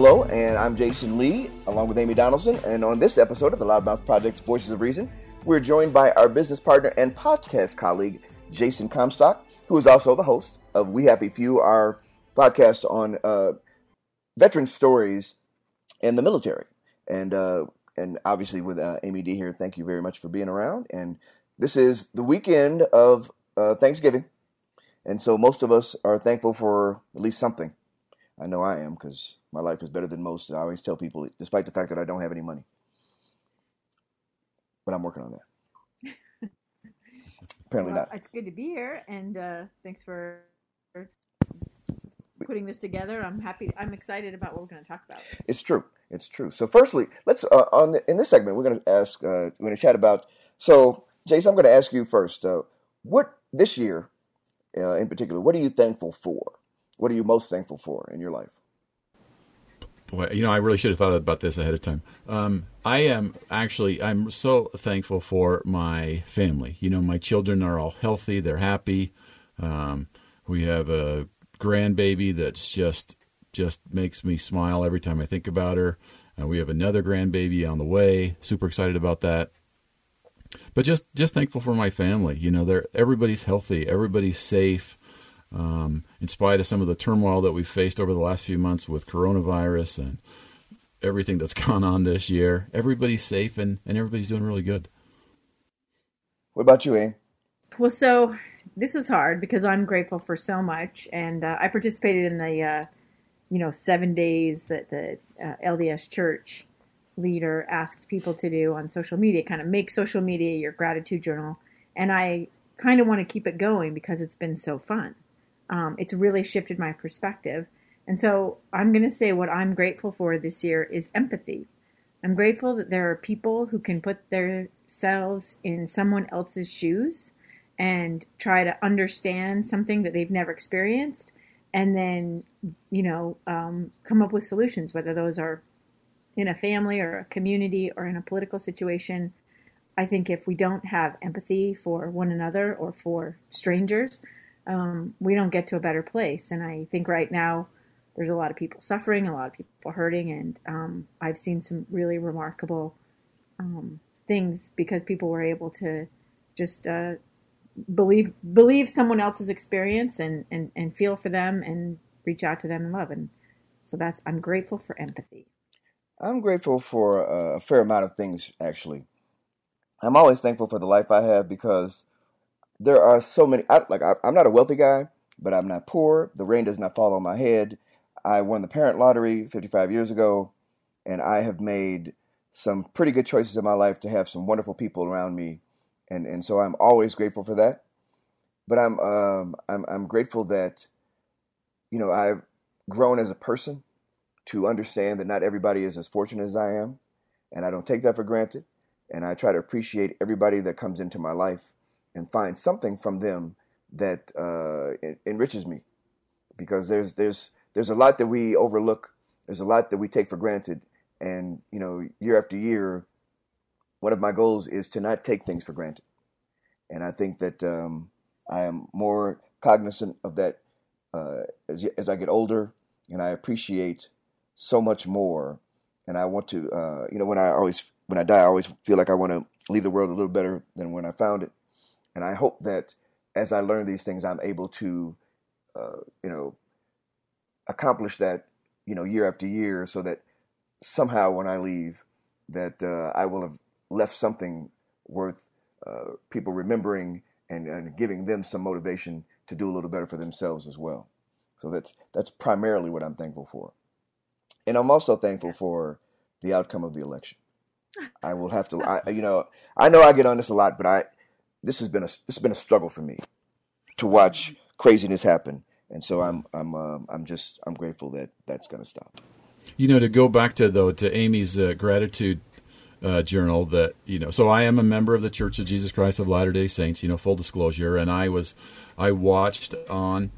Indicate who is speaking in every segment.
Speaker 1: Hello, and I'm Jason Lee, along with Amy Donaldson. And on this episode of the Loudmouth Project's Voices of Reason, we're joined by our business partner and podcast colleague, Jason Comstock, who is also the host of We Happy Few, our podcast on uh, veteran stories and the military. And uh, and obviously with uh, Amy D here, thank you very much for being around. And this is the weekend of uh, Thanksgiving, and so most of us are thankful for at least something. I know I am because my life is better than most. I always tell people, despite the fact that I don't have any money, but I'm working on that. Apparently
Speaker 2: Well,
Speaker 1: not.
Speaker 2: It's good to be here, and uh, thanks for putting this together. I'm happy. I'm excited about what we're going to talk about.
Speaker 1: It's true. It's true. So, firstly, let's uh, on the, in this segment we're going to ask. Uh, we're going to chat about. So, Jason, I'm going to ask you first. Uh, what this year, uh, in particular, what are you thankful for? What are you most thankful for in your life?
Speaker 3: Boy, you know, I really should have thought about this ahead of time. Um, I am actually, I'm so thankful for my family. You know, my children are all healthy; they're happy. Um, we have a grandbaby that's just just makes me smile every time I think about her. Uh, we have another grandbaby on the way. Super excited about that. But just just thankful for my family. You know, they're everybody's healthy, everybody's safe. Um, in spite of some of the turmoil that we've faced over the last few months with coronavirus and everything that's gone on this year, everybody's safe and, and everybody's doing really good.
Speaker 1: What about you, Aim?
Speaker 2: Well, so this is hard because I'm grateful for so much, and uh, I participated in the, uh, you know, seven days that the uh, LDS Church leader asked people to do on social media. Kind of make social media your gratitude journal, and I kind of want to keep it going because it's been so fun. Um, it's really shifted my perspective, and so I'm going to say what I'm grateful for this year is empathy. I'm grateful that there are people who can put themselves in someone else's shoes and try to understand something that they've never experienced and then you know um, come up with solutions whether those are in a family or a community or in a political situation i think if we don't have empathy for one another or for strangers um, we don't get to a better place. And i think right now there's a lot of people suffering a lot of people hurting and um, i've seen some really remarkable um, things because people were able to just uh, believe believe someone else's experience and, and and feel for them and reach out to them in love. And so that's i'm grateful for empathy.
Speaker 1: I'm grateful for uh, a fair amount of things, actually. I'm always thankful for the life I have because there are so many. I, like I, I'm not a wealthy guy, but I'm not poor. The rain does not fall on my head. I won the parent lottery 55 years ago, and I have made some pretty good choices in my life to have some wonderful people around me, and and so I'm always grateful for that. But I'm um, I'm I'm grateful that you know I've grown as a person to understand that not everybody is as fortunate as I am, and I don't take that for granted. And I try to appreciate everybody that comes into my life and find something from them that uh, enriches me, because there's there's there's a lot that we overlook. There's a lot that we take for granted, and you know, year after year, one of my goals is to not take things for granted. And I think that um, I am more cognizant of that uh, as as I get older, and I appreciate so much more and I want to, uh, you know, when I always when I die, I always feel like I want to leave the world a little better than when I found it, and I hope that as I learn these things, I'm able to, uh, you know, accomplish that, you know, year after year, so that somehow when I leave, that uh, I will have left something worth uh, people remembering and, and giving them some motivation to do a little better for themselves as well. So that's that's primarily what I'm thankful for, and I'm also thankful for the outcome of the election. I will have to, I, you know, I know I get on this a lot, but I this has been a this has been a struggle for me to watch craziness happen, and so I'm I'm um, I'm just I'm grateful that that's going to stop.
Speaker 3: You know, to go back to though to Amy's uh, gratitude uh, journal that you know. So I am a member of the Church of Jesus Christ of Latter Day Saints. You know, full disclosure, and I was I watched on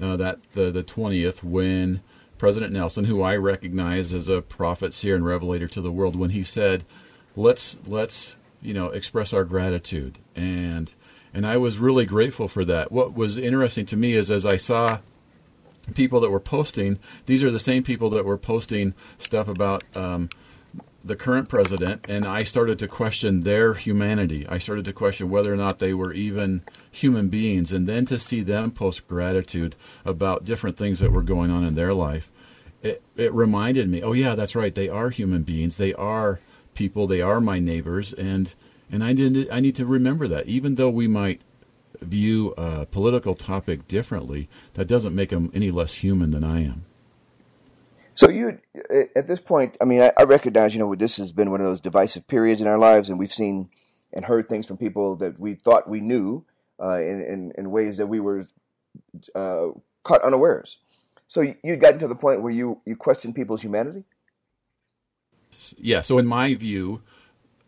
Speaker 3: uh, that the the twentieth when President Nelson, who I recognize as a prophet, seer, and revelator to the world, when he said, "Let's let's you know express our gratitude," and and I was really grateful for that. What was interesting to me is as I saw people that were posting, these are the same people that were posting stuff about. Um, the current president, and I started to question their humanity. I started to question whether or not they were even human beings, and then to see them post gratitude about different things that were going on in their life, it, it reminded me, oh yeah, that's right, they are human beings, they are people, they are my neighbors, and and I did I need to remember that, even though we might view a political topic differently, that doesn't make them any less human than I am.
Speaker 1: So you, at this point, I mean, I, I recognize, you know, this has been one of those divisive periods in our lives, and we've seen and heard things from people that we thought we knew uh, in, in, in ways that we were uh, caught unawares. So you'd gotten to the point where you you question people's humanity.
Speaker 3: Yeah. So in my view,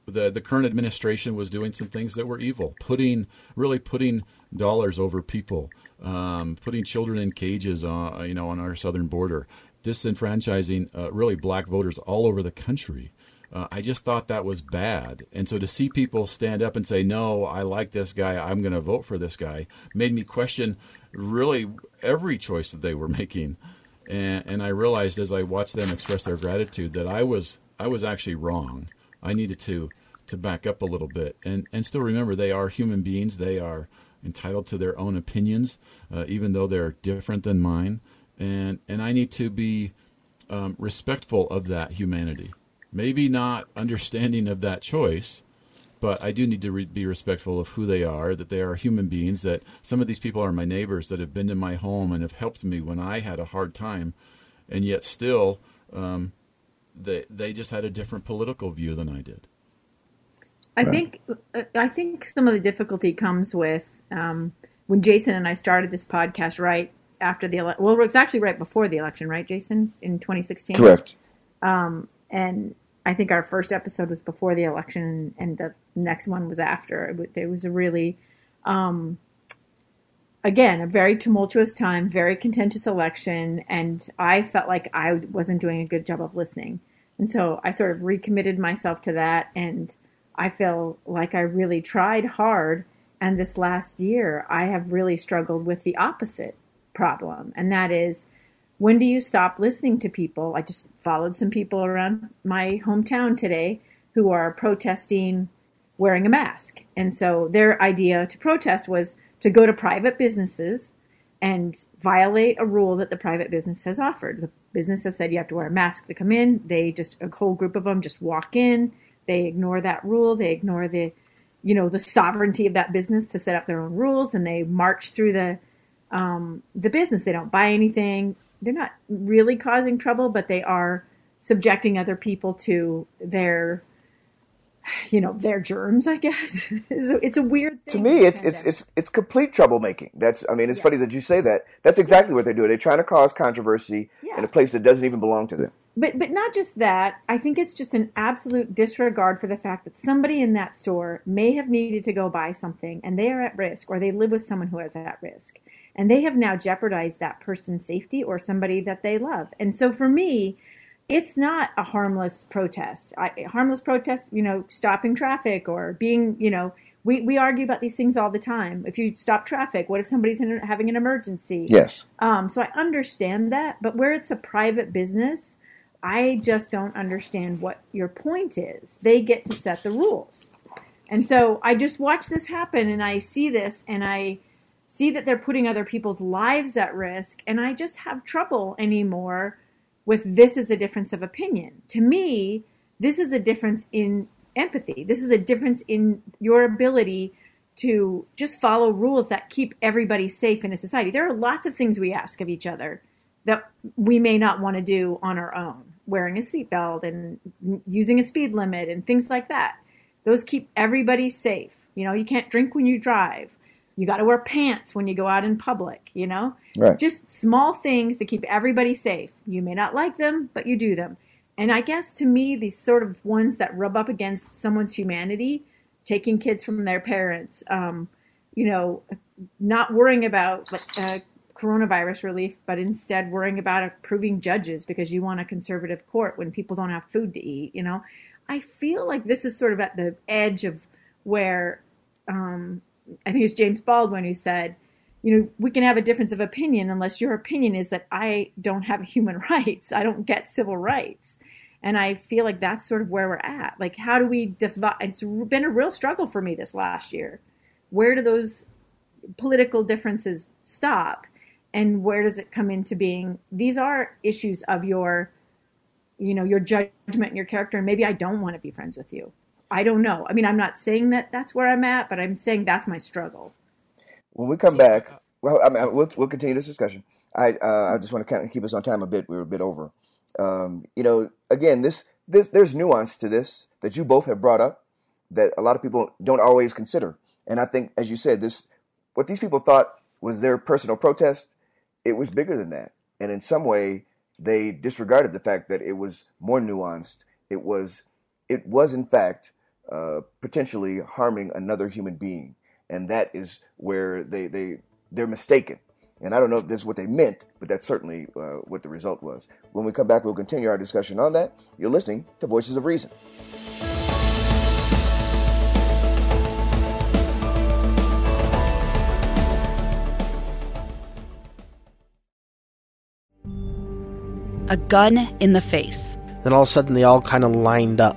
Speaker 3: the the current administration was doing some things that were evil, putting really putting dollars over people, um, putting children in cages, uh, you know, on our southern border, disenfranchising uh, really black voters all over the country. Uh, I just thought that was bad. And so to see people stand up and say, no, I like this guy, I'm going to vote for this guy, made me question really every choice that they were making. And, and I realized as I watched them express their gratitude that I was I was actually wrong. I needed to to back up a little bit and and still remember they are human beings. They are entitled to their own opinions, uh, even though they're different than mine and and I need to be um, respectful of that humanity. Maybe not understanding of that choice, but I do need to re- be respectful of who they are. That they are human beings. That some of these people are my neighbors that have been to my home and have helped me when I had a hard time, and yet still, um, they they just had a different political view than I did.
Speaker 2: I right. think I think some of the difficulty comes with um, when Jason and I started this podcast right after the election. Well, it was actually right before the election, right, Jason, in 2016.
Speaker 1: Correct.
Speaker 2: Um, and I think our first episode was before the election, and the next one was after. It was a really, um, again, a very tumultuous time, very contentious election, and I felt like I wasn't doing a good job of listening. And so I sort of recommitted myself to that, and I feel like I really tried hard. And this last year, I have really struggled with the opposite problem, and that is when do you stop listening to people? I just followed some people around my hometown today who are protesting wearing a mask. And so their idea to protest was to go to private businesses and violate a rule that the private business has offered. The business has said you have to wear a mask to come in. They just a whole group of them just walk in. They ignore that rule. They ignore the you know the sovereignty of that business to set up their own rules and they march through the um, the business. They don't buy anything. They're not really causing trouble, but they are subjecting other people to their you know their germs i guess. So it's a weird
Speaker 1: to me it's it's, it's it's complete troublemaking. That's i mean it's yeah. funny that you say that. That's exactly what they're doing they're trying to cause controversy yeah. in a place that doesn't even belong to them.
Speaker 2: But but not just that. I think it's just an absolute disregard for the fact that somebody in that store may have needed to go buy something and they are at risk or they live with someone who is at risk and they have now jeopardized that person's safety or somebody that they love. And so for me, it's not a harmless protest. I, harmless protest, you know, stopping traffic or being, you know, we, we argue about these things all the time. If you stop traffic, what if somebody's in, having an emergency?
Speaker 1: Yes.
Speaker 2: Um, so I understand that, but where it's a private business, I just don't understand what your point is. They get to set the rules. And so I just watch this happen and I see this and I see that they're putting other people's lives at risk. And I just have trouble anymore with this is a difference of opinion. To me, this is a difference in empathy. This is a difference in your ability to just follow rules that keep everybody safe in a society. There are lots of things we ask of each other that we may not want to do on our own wearing a seatbelt and using a speed limit and things like that. Those keep everybody safe. You know, you can't drink when you drive. You got to wear pants when you go out in public, you know?
Speaker 1: Right.
Speaker 2: Just small things to keep everybody safe. You may not like them, but you do them. And I guess to me, these sort of ones that rub up against someone's humanity, taking kids from their parents, um, you know, not worrying about like, uh, coronavirus relief, but instead worrying about approving judges because you want a conservative court when people don't have food to eat, you know. I feel like this is sort of at the edge of where um, I think it's James Baldwin who said, you know, we can have a difference of opinion unless your opinion is that I don't have human rights, I don't get civil rights. And I feel like that's sort of where we're at. Like, how do we divide? It's been a real struggle for me this last year. Where do those political differences stop? and where does it come into being these are issues of your you know your judgment and your character and maybe i don't want to be friends with you i don't know. I mean i'm not saying that that's where i'm at but i'm saying that's my struggle.
Speaker 1: When we come back well I mean, we'll, we'll continue this discussion. I uh, i just want to kind of keep us on time a bit. We are a bit over. Um, you know again this this there's nuance to this that you both have brought up that a lot of people don't always consider. And i think as you said this what these people thought was their personal protest it was bigger than that. And in some way, they disregarded the fact that it was more nuanced. It was, it was in fact, uh, potentially harming another human being, and that is where they they they're mistaken. And I don't know if this is what they meant, but that's certainly uh, what the result was. When we come back, we'll continue our discussion on that. You're listening to Voices of Reason.
Speaker 4: a gun in the face.
Speaker 5: Then all of a sudden, they all kind of lined up.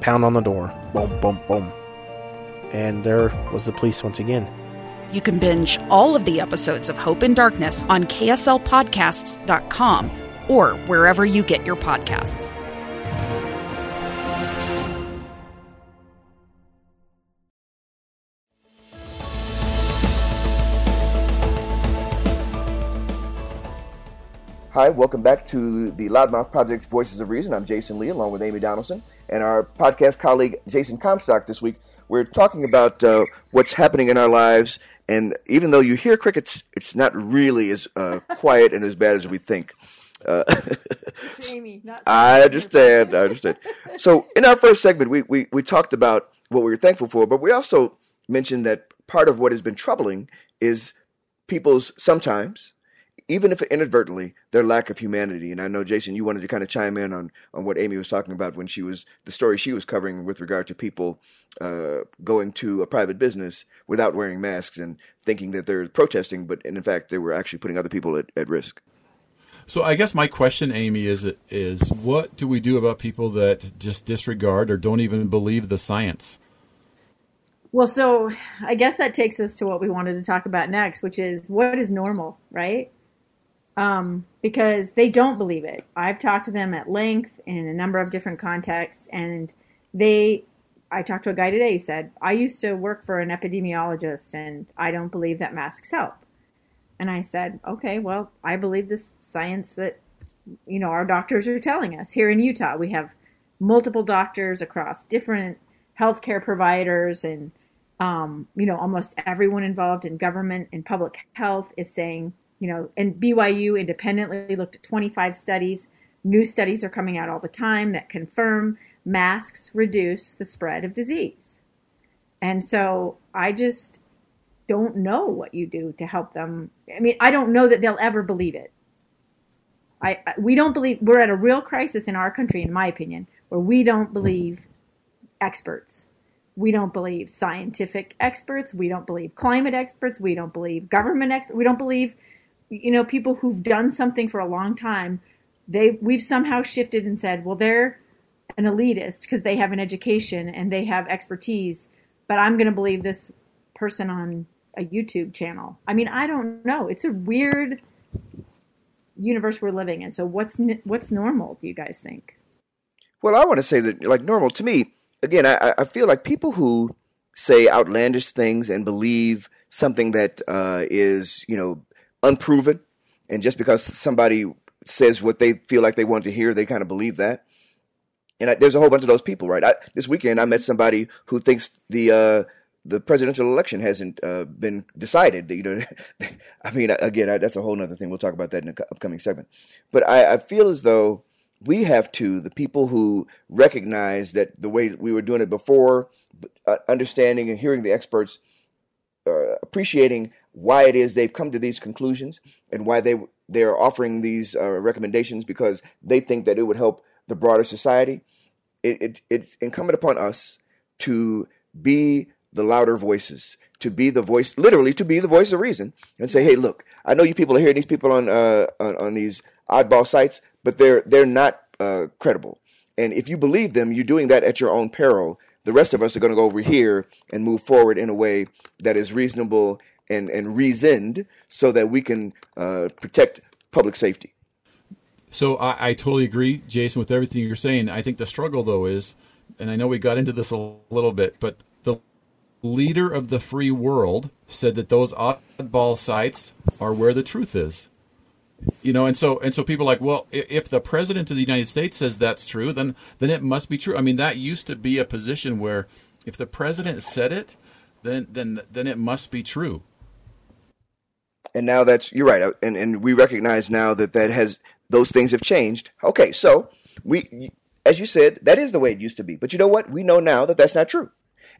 Speaker 5: pound on the door. Boom, boom, boom. And there was the police once again.
Speaker 4: You can binge all of the episodes of Hope in Darkness on KSLPodcasts.com or wherever you get your podcasts.
Speaker 1: Hi, welcome back to the Loudmouth Project's Voices of Reason. I'm Jason Lee, along with Amy Donaldson, and our podcast colleague Jason Comstock. This week, we're talking about uh, what's happening in our lives, and even though you hear crickets, it's not really as uh, quiet and as bad as we think. Uh,
Speaker 2: not
Speaker 1: I understand. I understand. So, in our first segment, we, we, we talked about what we were thankful for, but we also mentioned that part of what has been troubling is people's sometimes even if inadvertently, their lack of humanity. And I know, Jason, you wanted to kind of chime in on, on what Amy was talking about when she was the story she was covering with regard to people uh, going to a private business without wearing masks and thinking that they're protesting, but in fact, they were actually putting other people at, at risk.
Speaker 3: So I guess my question, Amy, is is what do we do about people that just disregard or don't even believe the science?
Speaker 2: Well, so I guess that takes us to what we wanted to talk about next, which is what is normal, right? Um, because they don't believe it. I've talked to them at length in a number of different contexts, and they. I talked to a guy today who said, I used to work for an epidemiologist and I don't believe that masks help. And I said, okay, well, I believe this science that, you know, our doctors are telling us. Here in Utah, we have multiple doctors across different healthcare providers and, um, you know, almost everyone involved in government and public health is saying you know, and BYU independently looked at 25 studies new studies are coming out all the time that confirm masks reduce the spread of disease. And so I just don't know what you do to help them. I mean, I don't know that they'll ever believe it. I, we don't believe we're at a real crisis in our country, in my opinion, where we don't believe experts. We don't believe scientific experts. We don't believe climate experts. We don't believe government experts. We don't believe, you know, people who've done something for a long time. They we've somehow shifted and said, well, they're an elitist because they have an education and they have expertise, but I'm going to believe this person on a YouTube channel. I mean, I don't know. It's a weird universe we're living in. So what's what's normal? Do you guys think?
Speaker 1: Well, I want to say that like normal to me. Again, I, I feel like people who say outlandish things and believe something that uh, is you know unproven, and just because somebody says what they feel like they want to hear, they kind of believe that. And I, there's a whole bunch of those people, right? I, this weekend, I met somebody who thinks the uh, the presidential election hasn't uh, been decided. You know, I mean, again, I, that's a whole other thing. We'll talk about that in an upcoming segment. But I, I, feel as though we have to, the people who recognize that the way we were doing it before, uh, understanding and hearing the experts, uh, appreciating why it is they've come to these conclusions and why they they are offering these uh, recommendations because they think that it would help the broader society. It, it, it's incumbent upon us to be the louder voices, to be the voice, literally to be the voice of reason, and say, "Hey, look, I know you people are hearing these people on uh, on, on, these oddball sites, but they're they're not uh, credible. And if you believe them, you're doing that at your own peril. The rest of us are going to go over here and move forward in a way that is reasonable and and reasoned, so that we can uh, protect public safety."
Speaker 3: So I, I totally agree, Jason, with everything you're saying. I think the struggle, though, is, and I know we got into this a little bit, but the leader of the free world said that those oddball sites are where the truth is you know and so and so people are like well if the president of the united states says that's true then then it must be true i mean that used to be a position where if the president said it then then then it must be true
Speaker 1: and now that's you're right and and we recognize now that that has those things have changed. Okay so we as you said that is the way it used to be. But you know what? We know now that that's not true.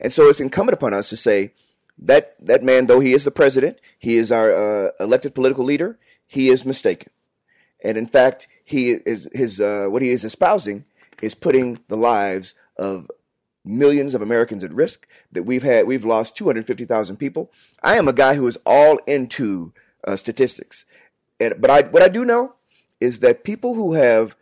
Speaker 1: And so it's incumbent upon us to say that that man, though he is the president, he is our uh, elected political leader, he is mistaken. And in fact, he is his uh, what he is espousing is putting the lives of millions of Americans at risk. That we've had we've lost 250,000 people. I am a guy who is all into uh, statistics, and, but I what I do know is that people who have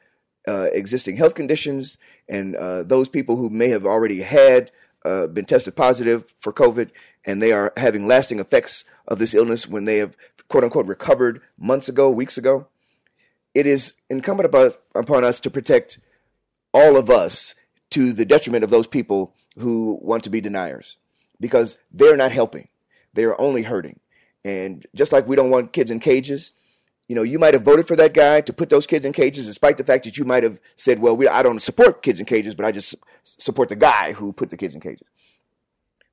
Speaker 1: uh, existing health conditions and uh, those people who may have already had uh, been tested positive for COVID, and they are having lasting effects of this illness when they have quote unquote recovered months ago, weeks ago. It is incumbent upon us to protect all of us to the detriment of those people who want to be deniers because they're not helping. They're only hurting. And just like we don't want kids in cages, you know, you might have voted for that guy to put those kids in cages, despite the fact that you might have said, "Well, we, I don't support kids in cages, but I just support the guy who put the kids in cages."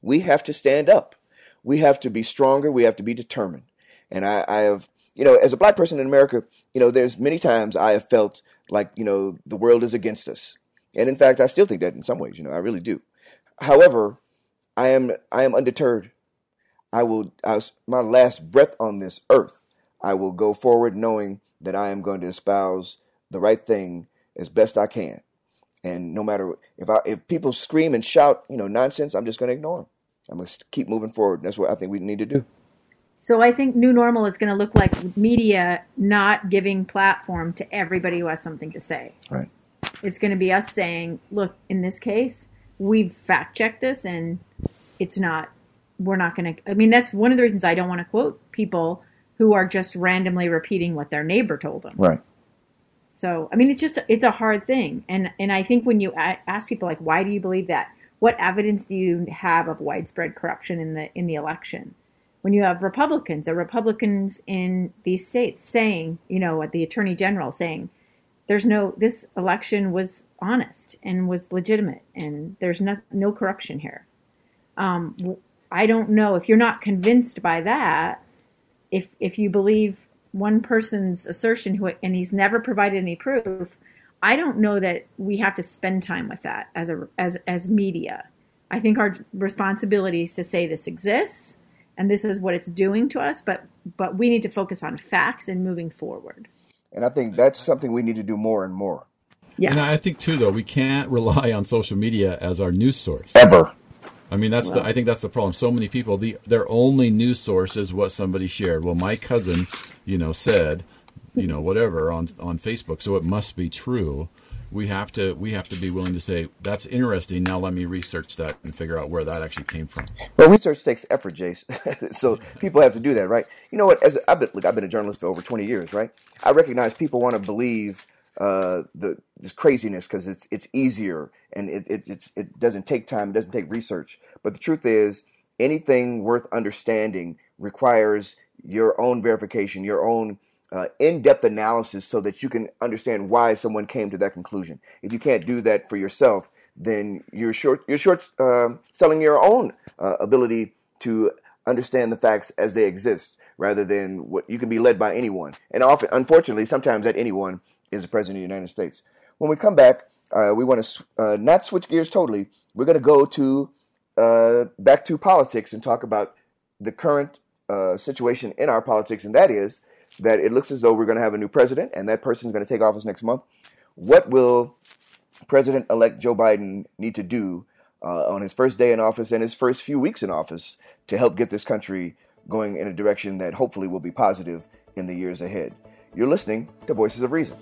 Speaker 1: We have to stand up. We have to be stronger. We have to be determined. And I, I have, you know, as a black person in America, you know, there's many times I have felt like, you know, the world is against us, and in fact, I still think that in some ways. You know, I really do. However, I am I am undeterred. I will. I was, my last breath on this earth I will go forward knowing that I am going to espouse the right thing as best I can. And no matter if I if people scream and shout, you know, nonsense, I'm just going to ignore them. I'm going to keep moving forward. That's what I think we need to do.
Speaker 2: So I think new normal is going to look like media not giving platform to everybody who has something to say.
Speaker 1: Right.
Speaker 2: It's going to be us saying, look, in this case, we've fact checked this and it's not we're not going to I mean that's one of the reasons I don't want to quote people who are just randomly repeating what their neighbor told them.
Speaker 1: Right.
Speaker 2: So, I mean, it's just it's a hard thing, and and I think when you ask people like, why do you believe that? What evidence do you have of widespread corruption in the in the election? When you have Republicans or Republicans in these states saying, you know, the Attorney General saying, there's no this election was honest and was legitimate, and there's no no corruption here. Um, I don't know if you're not convinced by that if if you believe one person's assertion who and he's never provided any proof I don't know that we have to spend time with that as a as as media. I think our responsibility is to say this exists and this is what it's doing to us, but but we need to focus on facts and moving forward.
Speaker 1: And I think that's something we need to do more and more.
Speaker 2: Yeah.
Speaker 3: And I think too, though, we can't rely on social media as our news source.
Speaker 1: Ever.
Speaker 3: I mean, that's the. I think that's the problem. So many people, the their only news source is what somebody shared. Well, my cousin, you know, said, you know, whatever on on Facebook, so it must be true. We have to we have to be willing to say that's interesting. Now let me research that and figure out where that actually came from.
Speaker 1: Well, research takes effort, Jace. so people have to do that, right? You know what? As I've been, look, I've been a journalist for over twenty years, right? I recognize people want to believe uh, the this craziness because it's it's easier and it it it doesn't take time, it doesn't take research. But the truth is, anything worth understanding requires your own verification, your own uh, in-depth analysis, so that you can understand why someone came to that conclusion. If you can't do that for yourself, then you're short you're short uh, selling your own uh, ability to understand the facts as they exist, rather than what you can be led by anyone. And often, unfortunately, sometimes that anyone is the president of the United States. When we come back, uh, we want to uh, not switch gears totally. We're going to go to uh, back to politics and talk about the current situation in our politics, and that is that it looks as though we're going to have a new president, and that person is going to take office next month. What will President-elect Joe Biden need to do uh, on his first day in office and his first few weeks in office to help get this country going in a direction that hopefully will be positive in the years ahead? You're listening to Voices of Reason.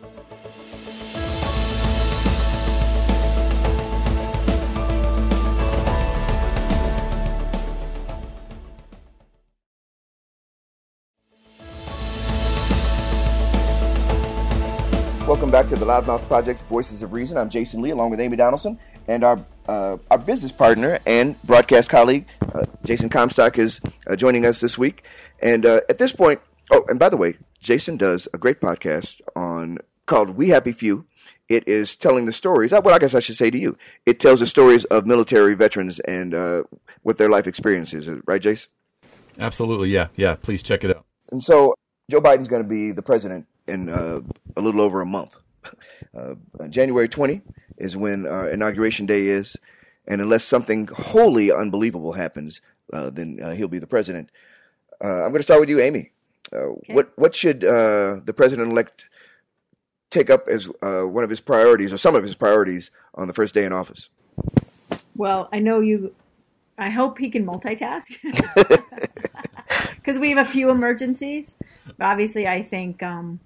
Speaker 1: Welcome back to the Loudmouth Project's Voices of Reason. I'm Jason Lee, along with Amy Donaldson, and our uh, our business partner and broadcast colleague, uh, Jason Comstock, is uh, joining us this week. And uh, at this point, oh, and by the way, Jason does a great podcast on called We Happy Few. It is telling the stories. uh, Well, I guess I should say to you, it tells the stories of military veterans and uh, what their life experiences. Right, Jason?
Speaker 3: Absolutely, yeah, yeah. Please check it out.
Speaker 1: And so Joe Biden's going to be the president in uh, a little over a month. Uh, January 20 is when our inauguration day is, and unless something wholly unbelievable happens, uh, then uh, he'll be the president. Uh, I'm going to start with you, Amy. Uh, What what should uh, the president elect take up as uh, one of his priorities, or some of his priorities, on the first day in office?
Speaker 2: Well, I know you. I hope he can multitask because we have a few emergencies. But obviously, I think um,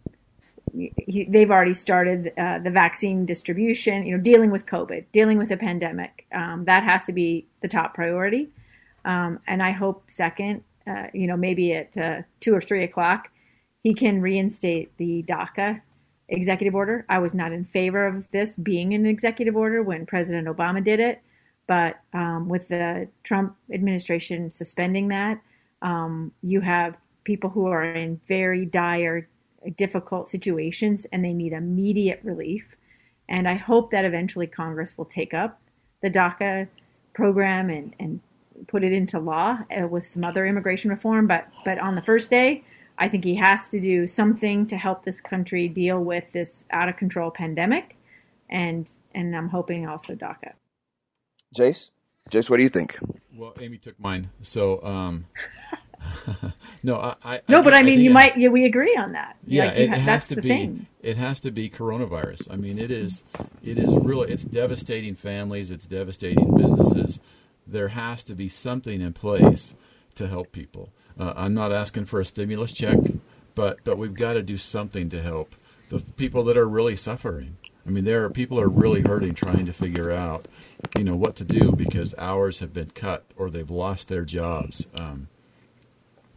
Speaker 2: he, they've already started uh, the vaccine distribution. You know, dealing with COVID, dealing with a pandemic. Um, that has to be the top priority. Um, and I hope second, uh, you know, maybe at uh, two or three o'clock, he can reinstate the DACA executive order. I was not in favor of this being an executive order when President Obama did it, but um, with the Trump administration suspending that, um, you have people who are in very dire, difficult situations and they need immediate relief. And I hope that eventually Congress will take up the DACA program and, and put it into law uh, with some other immigration reform. But but on the first day, I think he has to do something to help this country deal with this out of control pandemic, and and I'm hoping also DACA.
Speaker 1: Jace, Jace, what do you think?
Speaker 3: Well, Amy took mine, so um, no, I, I
Speaker 2: No, but I mean, you might yeah, we agree on that.
Speaker 3: Yeah,
Speaker 2: Like,
Speaker 3: it,
Speaker 2: ha-
Speaker 3: it has
Speaker 2: that's
Speaker 3: to
Speaker 2: the
Speaker 3: be.
Speaker 2: thing.
Speaker 3: It has to be coronavirus. I mean, it is. It is really. It's devastating families. It's devastating businesses. There has to be something in place to help people. Uh, I'm not asking for a stimulus check, but but we've got to do something to help the people that are really suffering. I mean, there are people are really hurting, trying to figure out, you know, what to do because hours have been cut or they've lost their jobs. Um,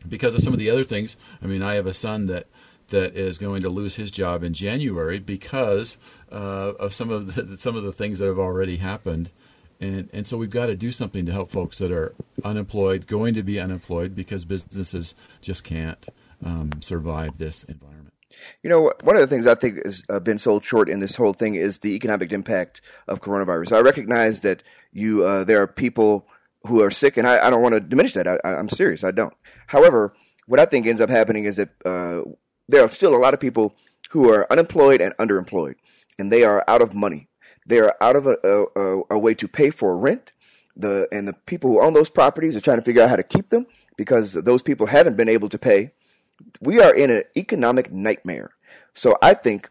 Speaker 3: because of some of the other things. I mean, I have a son that that is going to lose his job in January because uh, of some of the some of the things that have already happened, and and so we've got to do something to help folks that are unemployed, going to be unemployed because businesses just can't um, survive this environment.
Speaker 1: You know, one of the things I think has uh, been sold short in this whole thing is the economic impact of coronavirus. I recognize that you uh, there are people who are sick, and I, I don't want to diminish that. I, I'm serious. I don't. However, what I think ends up happening is that uh, there are still a lot of people who are unemployed and underemployed, and they are out of money. They are out of a, a, a way to pay for rent. The and the people who own those properties are trying to figure out how to keep them because those people haven't been able to pay. We are in an economic nightmare. So I think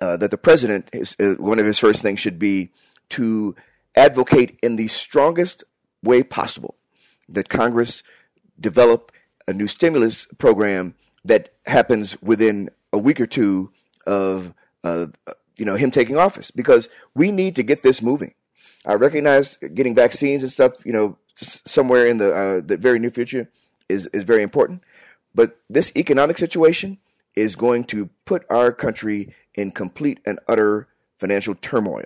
Speaker 1: uh, that the president, is, uh, one of his first things should be to advocate in the strongest way possible that Congress develop a new stimulus program that happens within a week or two of uh, you know him taking office because we need to get this moving. I recognize getting vaccines and stuff, you know, somewhere in the uh, the very near future is is very important, but this economic situation is going to put our country in complete and utter financial turmoil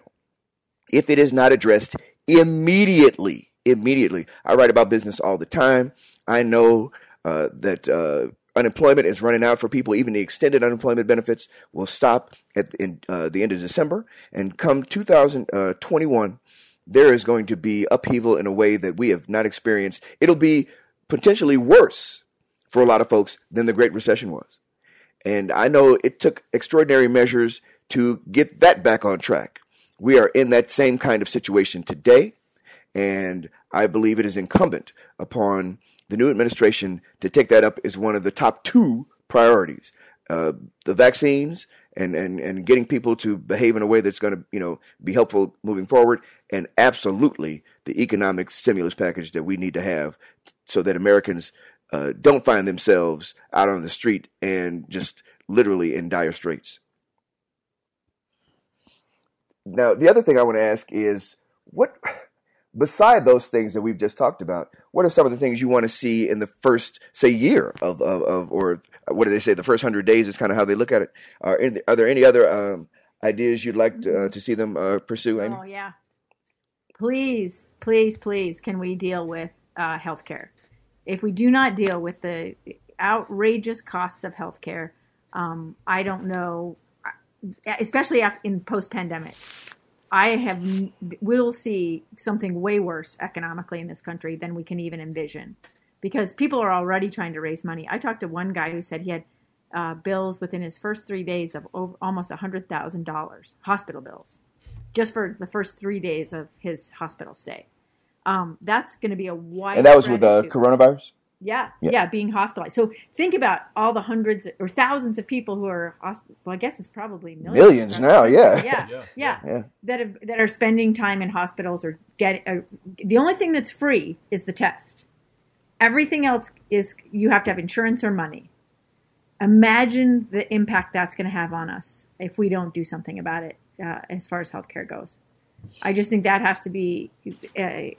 Speaker 1: if it is not addressed immediately. Immediately, I write about business all the time. I know uh, that uh, unemployment is running out for people. Even the extended unemployment benefits will stop at the, in, uh, the end of December. And come 2021, there is going to be upheaval in a way that we have not experienced. It'll be potentially worse for a lot of folks than the Great Recession was. And I know it took extraordinary measures to get that back on track. We are in that same kind of situation today. And I believe it is incumbent upon the new administration to take that up as one of the top two priorities. Uh, the vaccines and, and, and getting people to behave in a way that's going to you know be helpful moving forward, and absolutely the economic stimulus package that we need to have so that Americans uh, don't find themselves out on the street and just literally in dire straits. Now, the other thing I want to ask is what beside those things that we've just talked about, what are some of the things you want to see in the first, say, year of, of, of or what do they say, the first hundred days is kind of how they look at it. Are, are there any other um, ideas you'd like to, uh, to see them uh, pursue? Amy?
Speaker 2: Oh, yeah. Please, please, please, can we deal with uh, healthcare? If we do not deal with the outrageous costs of healthcare, um, I don't know, especially in post pandemic. I have we'll see something way worse economically in this country than we can even envision, because people are already trying to raise money. I talked to one guy who said he had uh, bills within his first three days of over, almost hundred thousand dollars, hospital bills, just for the first three days of his hospital stay. Um, that's going to be a wide.
Speaker 1: And that was with uh, coronavirus.
Speaker 2: Yeah, yeah, yeah, being hospitalized. So think about all the hundreds or thousands of people who are hosp- well, I guess it's probably millions,
Speaker 1: millions now.
Speaker 2: Yeah. yeah. yeah, yeah, yeah, that have, that are spending time in hospitals or get. Uh, the only thing that's free is the test. Everything else is you have to have insurance or money. Imagine the impact that's going to have on us if we don't do something about it uh, as far as healthcare goes. I just think that has to be. Uh,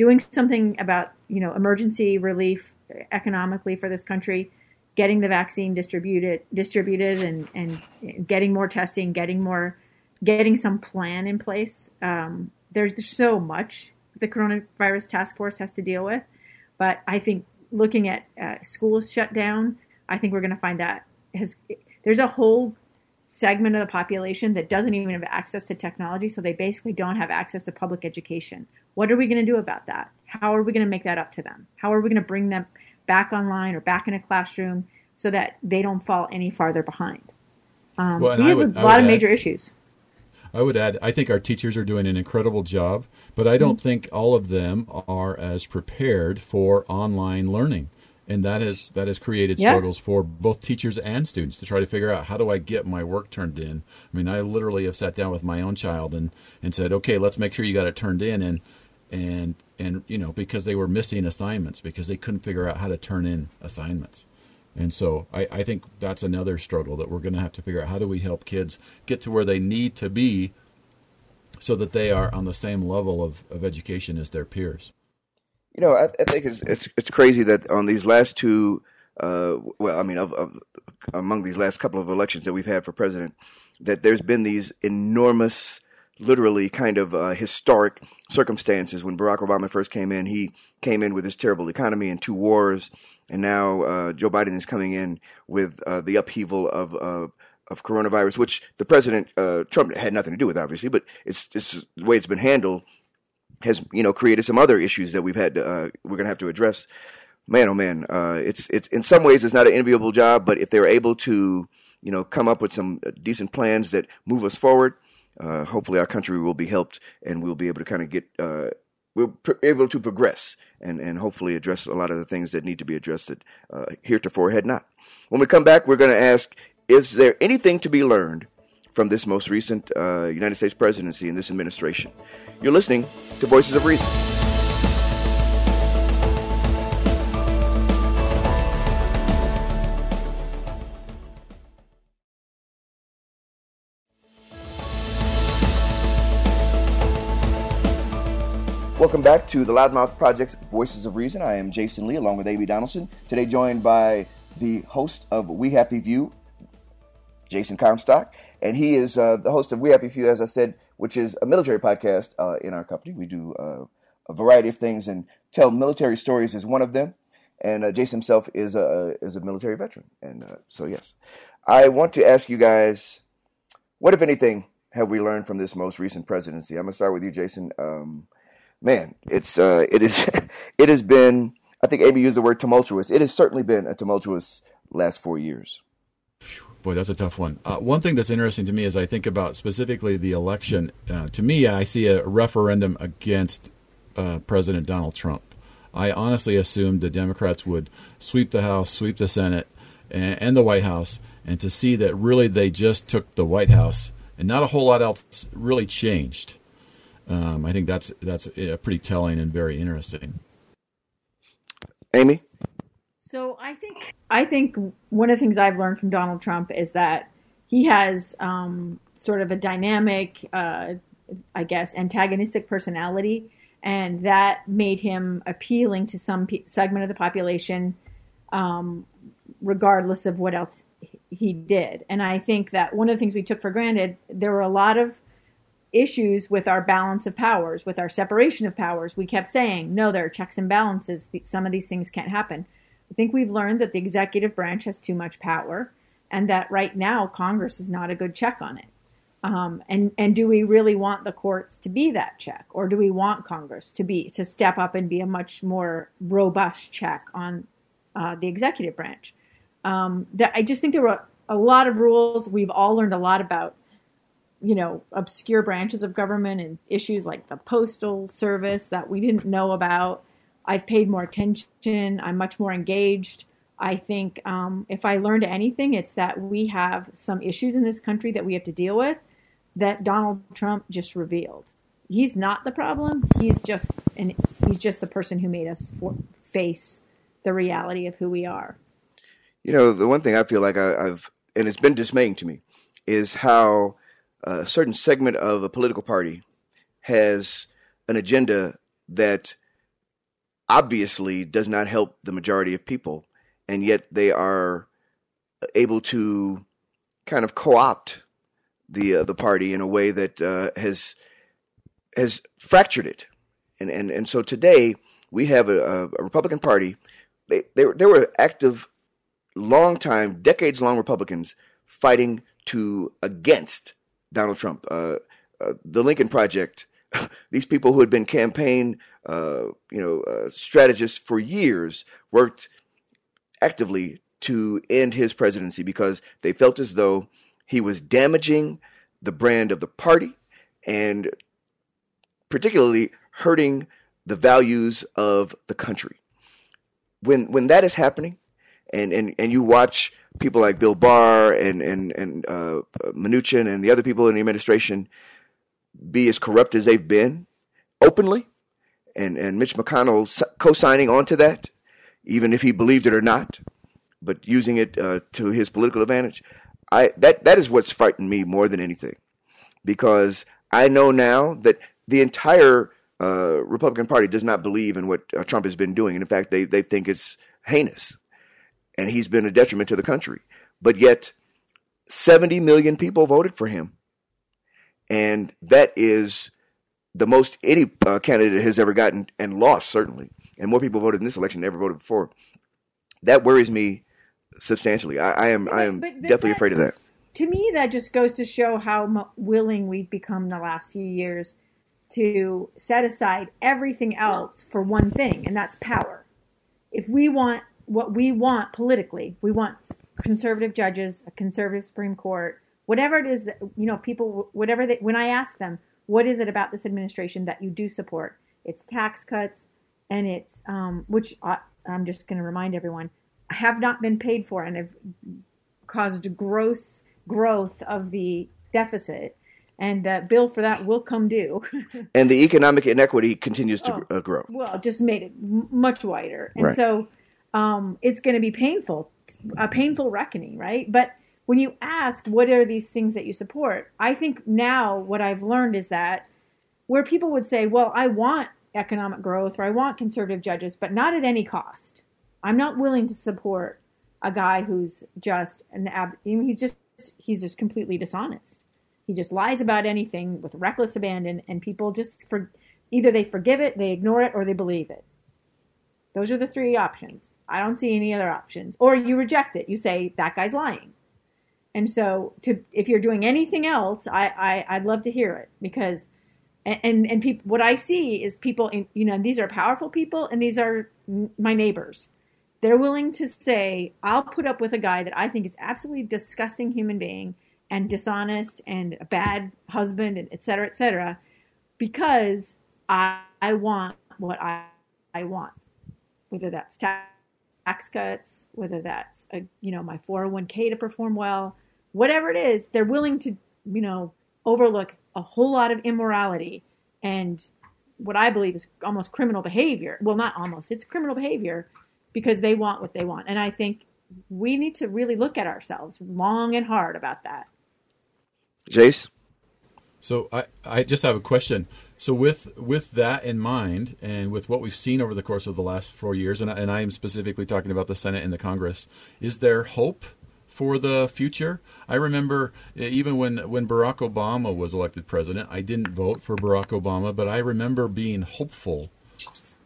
Speaker 2: doing something about you know emergency relief economically for this country, getting the vaccine distributed distributed and and getting more testing, getting more getting some plan in place. Um, there's so much the coronavirus task force has to deal with, but I think looking at uh, schools shut down, I think we're going to find that has there's a whole segment of the population that doesn't even have access to technology, so they basically don't have access to public education. What are we going to do about that? How are we going to make that up to them? How are we going to bring them back online or back in a classroom so that they don't fall any farther behind? Um, well, we have would, a lot of major issues.
Speaker 3: I would add, I think our teachers are doing an incredible job, but I don't mm-hmm. think all of them are as prepared for online learning and that has that has created yeah. struggles for both teachers and students to try to figure out how do I get my work turned in. I mean, I literally have sat down with my own child and and said, okay, let's make sure you got it turned in, and and and you know because they were missing assignments because they couldn't figure out how to turn in assignments. And so I, I think that's another struggle that we're going to have to figure out how do we help kids get to where they need to be so that they are on the same level of, of education as their peers.
Speaker 1: You know, I, I think it's, it's, it's crazy that on these last two, uh, well, I mean, of, of, among these last couple of elections that we've had for president, that there's been these enormous, literally kind of uh, historic circumstances. When Barack Obama first came in, he came in with this terrible economy and two wars, and now uh, Joe Biden is coming in with uh, the upheaval of uh, of coronavirus, which the president uh, Trump had nothing to do with, obviously, but it's just the way it's been handled has you know created some other issues that we've had to, uh, we're going to have to address. Man, oh man, uh, it's it's in some ways it's not an enviable job, but if they're able to you know, come up with some uh, decent plans that move us forward, uh, hopefully our country will be helped and we'll be able to kind of get uh, we're pr- able to progress and, and hopefully address a lot of the things that need to be addressed that uh, heretofore had not. When we come back, we're going to ask Is there anything to be learned from this most recent uh, United States presidency and this administration? You're listening to Voices of Reason. Welcome back to the Loudmouth Project's Voices of Reason. I am Jason Lee along with Amy Donaldson. Today joined by the host of We Happy Few, Jason Comstock. And he is uh, the host of We Happy Few, as I said, which is a military podcast uh, in our company. We do uh, a variety of things and tell military stories is one of them. And uh, Jason himself is a, is a military veteran. And uh, so, yes. I want to ask you guys, what, if anything, have we learned from this most recent presidency? I'm to start with you, Jason. Um, man, it's uh, it is it has been. I think Amy used the word tumultuous. It has certainly been a tumultuous last four years.
Speaker 3: Boy, that's a tough one. Uh, one thing that's interesting to me is I think about specifically the election. Uh, to me, I see a referendum against uh, President Donald Trump. I honestly assumed the Democrats would sweep the House, sweep the Senate, and, and the White House, and to see that really they just took the White House and not a whole lot else really changed. Um, I think that's that's pretty telling and very interesting.
Speaker 1: Amy.
Speaker 2: So I think I think one of the things I've learned from Donald Trump is that he has um, sort of a dynamic, uh, I guess, antagonistic personality, and that made him appealing to some pe- segment of the population, um, regardless of what else he did. And I think that one of the things we took for granted, there were a lot of issues with our balance of powers, with our separation of powers. We kept saying, no, there are checks and balances. Some of these things can't happen. I think we've learned that the executive branch has too much power and that right now Congress is not a good check on it. Um, and and do we really want the courts to be that check, or do we want Congress to be to step up and be a much more robust check on uh, the executive branch? Um, that, I just think there were a lot of rules. We've all learned a lot about you know, obscure branches of government and issues like the postal service that we didn't know about. I've paid more attention. I'm much more engaged. I think um, if I learned anything, it's that we have some issues in this country that we have to deal with that Donald Trump just revealed. He's not the problem. He's just and he's just the person who made us for, face the reality of who we are.
Speaker 1: You know, the one thing I feel like I, I've and it's been dismaying to me is how a certain segment of a political party has an agenda that obviously does not help the majority of people, and yet they are able to kind of co-opt the uh, the party in a way that uh, has has fractured it, and and and so today we have a, a Republican Party. They, they there were active, long time, decades long Republicans fighting to against Donald Trump, uh, uh, the Lincoln Project, these people who had been campaign, uh, you know, uh, strategists for years worked actively to end his presidency because they felt as though he was damaging the brand of the party and particularly hurting the values of the country. When when that is happening, and and and you watch people like Bill Barr and and and uh, Mnuchin and the other people in the administration be as corrupt as they've been openly, and and Mitch McConnell co-signing onto that, even if he believed it or not, but using it uh, to his political advantage. I that that is what's frightened me more than anything, because I know now that the entire uh, Republican Party does not believe in what uh, Trump has been doing, and in fact, they they think it's heinous and he's been a detriment to the country. But yet, 70 million people voted for him. And that is the most any uh, candidate has ever gotten and lost, certainly. And more people voted in this election than ever voted before. That worries me substantially. I, I am, I am but, but definitely that, afraid of that.
Speaker 2: To me, that just goes to show how willing we've become the last few years to set aside everything else for one thing, and that's power. If we want what we want politically. We want conservative judges, a conservative Supreme Court, whatever it is that you know people whatever they when I ask them what is it about this administration that you do support? It's tax cuts and it's um, which I, I'm just going to remind everyone have not been paid for and have caused gross growth of the deficit and that bill for that will come due.
Speaker 1: and the economic inequity continues to
Speaker 2: Oh.
Speaker 1: uh, grow.
Speaker 2: well, just made it much wider, and
Speaker 1: Right.
Speaker 2: so um, it's going to be painful, a painful reckoning, right? But when you ask, what are these things that you support? I think now what I've learned is that where people would say, well, I want economic growth or I want conservative judges, but not at any cost. I'm not willing to support a guy who's just an ab. He's just he's just completely dishonest. He just lies about anything with reckless abandon, and people just for either they forgive it, they ignore it, or they believe it. Those are the three options. I don't see any other options. Or you reject it. You say that guy's lying. And so, to if you're doing anything else, I, I I'd love to hear it because, and and, and people, what I see is people, in, you know, these are powerful people, and these are my neighbors. They're willing to say, I'll put up with a guy that I think is absolutely disgusting human being and dishonest and a bad husband and et cetera, et cetera, because I, I want what I, I want, whether that's tax, tax cuts, whether that's a, you know my 401k to perform well, whatever it is, they're willing to you know overlook a whole lot of immorality and what I believe is almost criminal behavior. Well, not almost, it's criminal behavior because they want what they want. And I think we need to really look at ourselves long and hard about that.
Speaker 1: Jace?
Speaker 3: So I, I just have a question. So with with that in mind, and with what we've seen over the course of the last four years, and I, and I am specifically talking about the Senate and the Congress, is there hope for the future? I remember uh, even when when Barack Obama was elected president, I didn't vote for Barack Obama, but I remember being hopeful.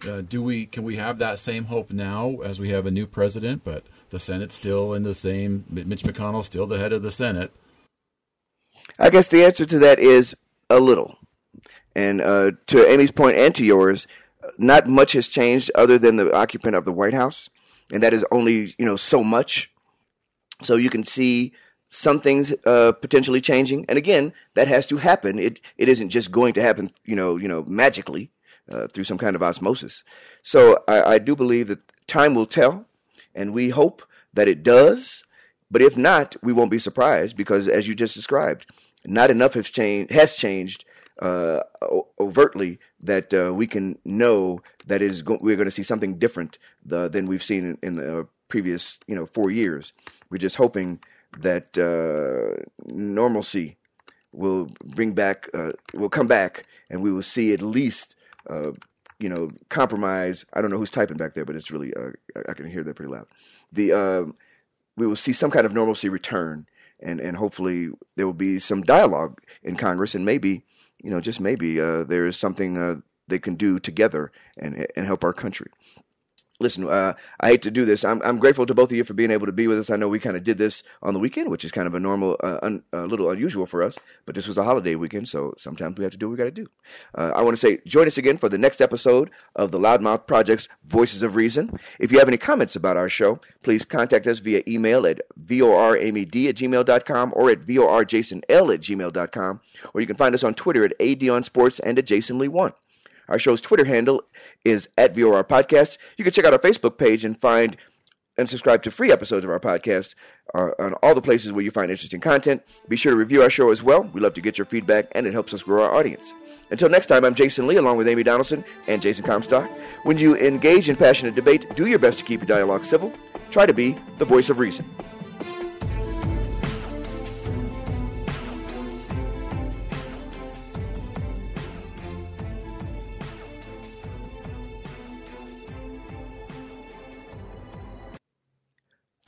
Speaker 3: Uh, do we can we have that same hope now as we have a new president, but the Senate's still in the same Mitch McConnell still the head of the Senate?
Speaker 1: I guess the answer to that is a little. And uh, to Amy's point and to yours, not much has changed other than the occupant of the White House, and that is only you know so much. So you can see some things uh, potentially changing, and again, that has to happen. It it isn't just going to happen, you know, you know, magically uh, through some kind of osmosis. So I, I do believe that time will tell, and we hope that it does. But if not, we won't be surprised because, as you just described, not enough has changed has changed uh, overtly that uh, we can know that is go- we're going to see something different uh, than we've seen in, in the previous you know four years. We're just hoping that uh, normalcy will bring back uh, will come back, and we will see at least uh, you know compromise. I don't know who's typing back there, but it's really uh, I- I can hear that pretty loud. The um we will see some kind of normalcy return, and and hopefully there will be some dialogue in Congress, and maybe you know just maybe uh, there is something uh, they can do together and and help our country. Listen, uh, I hate to do this. I'm I'm grateful to both of you for being able to be with us. I know we kind of did this on the weekend, which is kind of a normal, uh, un, a little unusual for us. But this was a holiday weekend, so sometimes we have to do what we got to do. Uh, I want to say, join us again for the next episode of the Loudmouth Project's Voices of Reason. If you have any comments about our show, please contact us via email at voramed at gmail.com or at vorjasonl at gmail.com, or you can find us on Twitter at adonsports and at jasonlee1. Our show's Twitter handle is at VOR Podcast. You can check out our Facebook page and find and subscribe to free episodes of our podcast uh, on all the places where you find interesting content. Be sure to review our show as well. We love to get your feedback, and it helps us grow our audience. Until next time, I'm Jason Lee, along with Amy Donaldson and Jason Comstock. When you engage in passionate debate, do your best to keep your dialogue civil. Try to be the voice of reason.